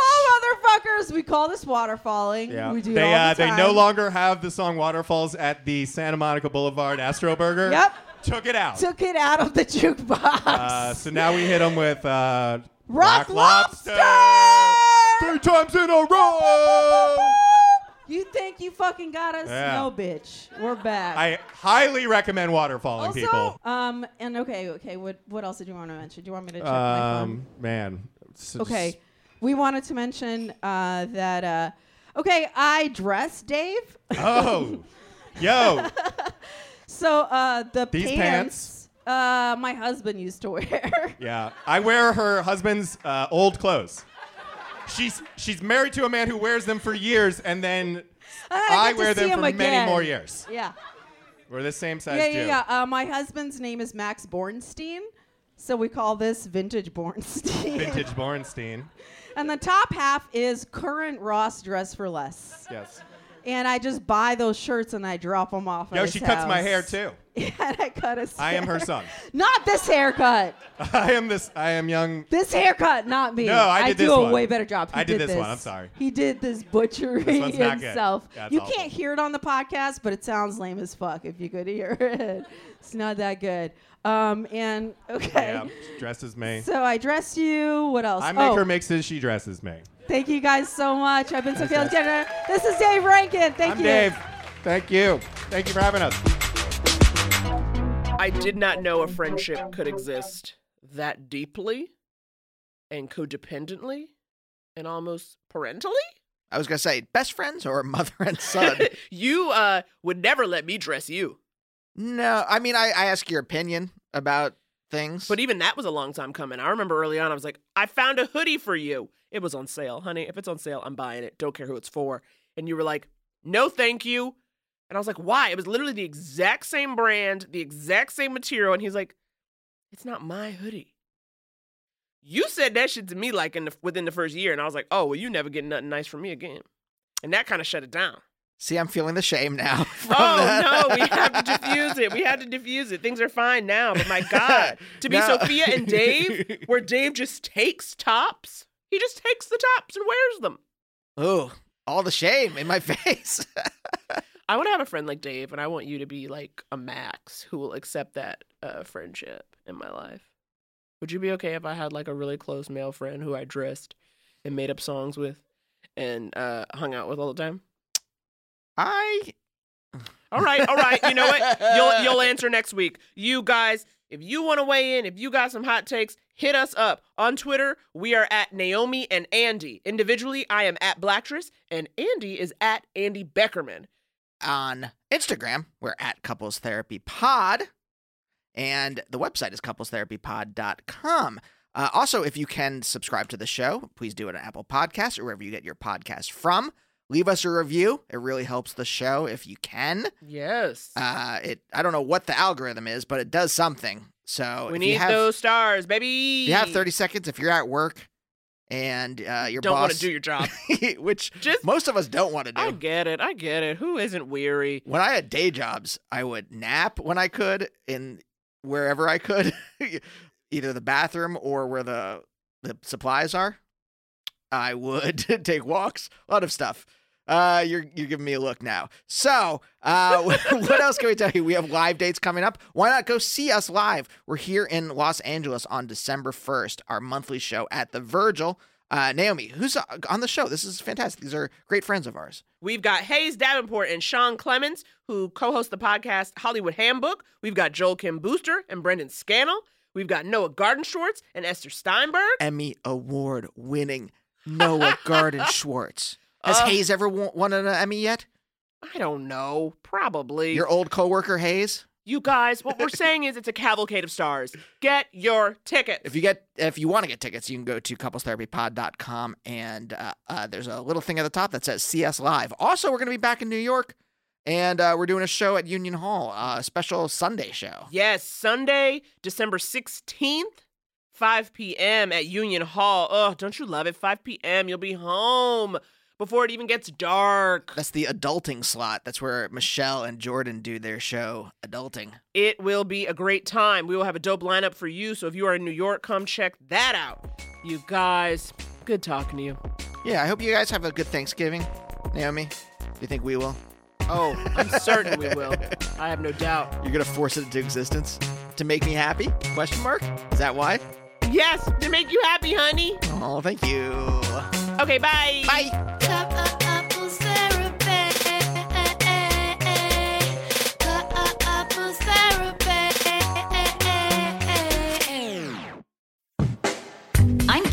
We call this waterfalling. Yeah. We do they it all uh, the they no longer have the song Waterfalls at the Santa Monica Boulevard Astro Burger. (laughs) Yep. Took it out. took it out of the jukebox. Uh, so now we hit them with uh, Rock Lobster. Three times in a row. You think you fucking got us? Yeah. No, bitch. We're back. I highly recommend waterfalling, also, people. um, and okay, okay. What what else did you want to mention? Do you want me to check my phone? Um, man. Okay, we wanted to mention uh, that. Uh, okay, I dress Dave. Oh, (laughs) yo. So uh, the These pants, uh, my husband used to wear. (laughs) Yeah, I wear her husband's uh, old clothes. She's she's married to a man who wears them for years, and then I, I wear them for many more years. Yeah. We're the same size yeah, Jew. yeah, yeah. Uh, my husband's name is Max Bornstein, so we call this vintage Bornstein. Vintage Bornstein. (laughs) And the top half is current Ross dress for less. Yes. And I just buy those shirts and I drop them off. Yo, she cuts my hair too. (laughs) Yeah, and I cut his. I am her son. (laughs) Not this haircut. (laughs) I am this. I am young. This haircut, not me. No, I did do this a one. way better job. He I did did this one. I'm sorry. He did this butchery This one's not good. himself. That's you awful. can't hear it on the podcast, but it sounds lame as fuck if you could hear it. It's not that good. Um, and okay. Yeah, dresses me. So I dress you. What else? I make oh, her mixes. She dresses me. Thank you guys so much. I've been Thanks, Sophia. Jenner. This is Dave Rankin. Thank I'm you. Dave. Thank you. Thank you for having us. I did not know a friendship could exist that deeply and codependently and almost parentally. I was gonna say best friends or mother and (laughs) son. you uh, would never let me dress you. no, I mean I, I ask your opinion about things. But even that was a long time coming. I remember early on, I was like, I found a hoodie for you. It was on sale, honey. If it's on sale, I'm buying it. Don't care who it's for. And you were like, no, thank you. And I was like, why? It was literally the exact same brand, the exact same material. And he's like, it's not my hoodie. You said that shit to me like in the, within the first year. And I was like, oh, well, you never get nothing nice from me again. And that kind of shut it down. See, I'm feeling the shame now. (laughs) Oh that. no, we have to diffuse it. We have to diffuse it. Things are fine now, but my God, (laughs) to be No. Sophia and Dave, (laughs) where Dave just takes tops, he just takes the tops and wears them. Ooh, all the shame in my (laughs) face. I want to have a friend like Dave, and I want you to be like a Max who will accept that uh, friendship in my life. Would you be okay if I had like a really close male friend who I dressed and made up songs with and uh, hung out with all the time? I. All right, all right. You know what? (laughs) You'll you'll answer next week. You guys, if you want to weigh in, if you got some hot takes, hit us up on Twitter. We are at Naomi and Andy. Individually, I am at Blacktress, and Andy is at Andy Beckerman. on Instagram, we're at Couples Therapy Pod, and the website is couplestherapypod.com. Uh, also, if you can subscribe to the show, please do it on Apple Podcasts or wherever you get your podcast from. Leave us a review; it really helps the show if you can. Yes. Uh, it I don't know what the algorithm is, but it does something. So we if need you have, those stars, baby. you have thirty seconds, if you're at work and uh, your Don't boss want to do your job. (laughs) which Just most of us don't want to do. I get it. I get it. Who isn't weary? when I had day jobs, I would nap when I could in wherever I could, (laughs) either the bathroom or where the the supplies are. I would (laughs) take walks, a lot of stuff. Uh, you're you're giving me a look now. So, uh, (laughs) what else can we tell you? We have live dates coming up. Why not go see us live? We're here in Los Angeles on December first. Our monthly show at the Virgil. Uh, Naomi, who's on the show? This is fantastic. These are great friends of ours. We've got Hayes Davenport and Sean Clements, who co host the podcast Hollywood Handbook. We've got Joel Kim Booster and Brendan Scannell. We've got Noah Gardenswartz and Esther Steinberg. Emmy Award winning Noah (laughs) Gardenswartz. Has Uh, Hayes ever won, won an Emmy yet? I don't know. Probably. Your old coworker Hayes? You guys, what we're saying is it's a cavalcade of stars. Get your tickets. If you get if you want to get tickets, you can go to couplestherapypod.com and uh, uh, there's a little thing at the top that says CS Live. Also, we're going to be back in New York and uh, we're doing a show at Union Hall, a special Sunday show. Yes, Sunday, December 16th, 5 p.m. at Union Hall. Oh, don't you love it? 5 p.m. You'll be home before it even gets dark. That's the adulting slot. That's where Michelle and Jordan do their show, Adulting. It will be a great time. We will have a dope lineup for you. So if you are in New York, come check that out. You guys, good talking to you. Yeah, I hope you guys have a good Thanksgiving. Naomi, do you think we will? Oh, I'm certain we will. I have no doubt. You're gonna force it into existence to make me happy? Question mark? Is that why? Yes, to make you happy, honey. Oh, thank you. Okay, bye. Bye.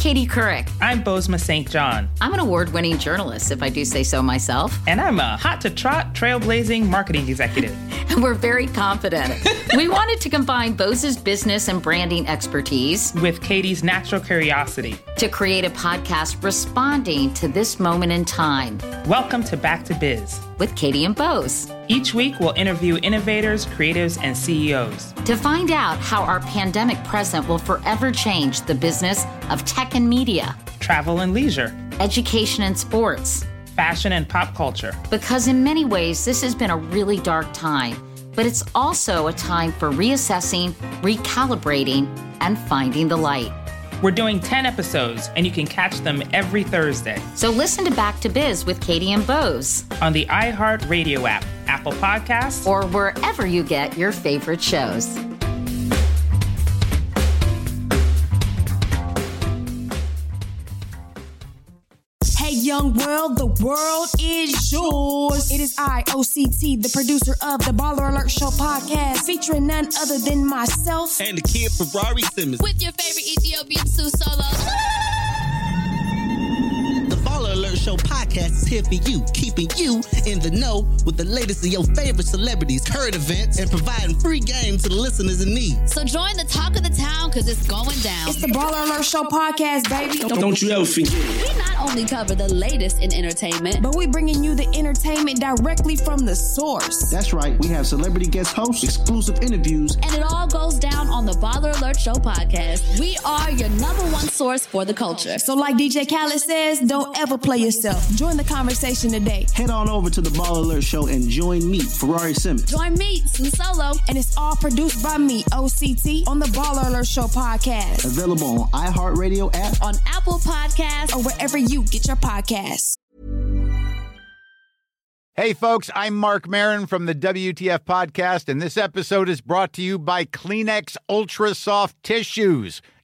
Katie Couric. I'm Bozoma St. John. I'm an award winning journalist, if I do say so myself. And I'm a hot to trot, trailblazing marketing executive. And (laughs) we're very confident. we wanted to combine Boz's business and branding expertise with Katie's natural curiosity to create a podcast responding to this moment in time. Welcome to Back to Biz with Katie and Bose. Each week, we'll interview innovators, creatives, and CEOs to find out how our pandemic present will forever change the business of tech and media, travel and leisure, education and sports, fashion and pop culture. Because in many ways, this has been a really dark time, but it's also a time for reassessing, recalibrating, and finding the light. We're doing 10 episodes, and you can catch them every Thursday. So listen to Back to Biz with Katie and Boz on the iHeart Radio app, Apple Podcasts, or wherever you get your favorite shows. Young world, the world is yours. It is I, OCT, the producer of the Baller Alert Show podcast, featuring none other than myself and the kid Ferrari Simmons. With your favorite Ethiopian Sue Solo. The Baller Alert Show podcast is here for you, keeping you in the know with the latest of your favorite celebrities, current events, and providing free games to the listeners in need. So join the talk of the town because it's going down. It's the Baller Alert Show podcast, baby. Don't, don't you ever forget. We not only cover the latest in entertainment, but we bringing you the entertainment directly from the source. That's right. We have celebrity guest hosts, exclusive interviews, and it all goes down on the Baller Alert Show podcast. We are your number one source for the culture. So, like DJ Khaled says, don't ever play yourself. Join the conversation today. Head on over to the Ball Alert Show and join me, Ferrari Simmons. Join me, Slim Solo, and it's all produced by me, OCT, on the Baller Alert Show podcast. Available on iHeartRadio app, on Apple Podcasts, or wherever you get your podcasts. Hey, folks, I'm Marc Maron from the WTF Podcast, and this episode is brought to you by Kleenex Ultra Soft Tissues,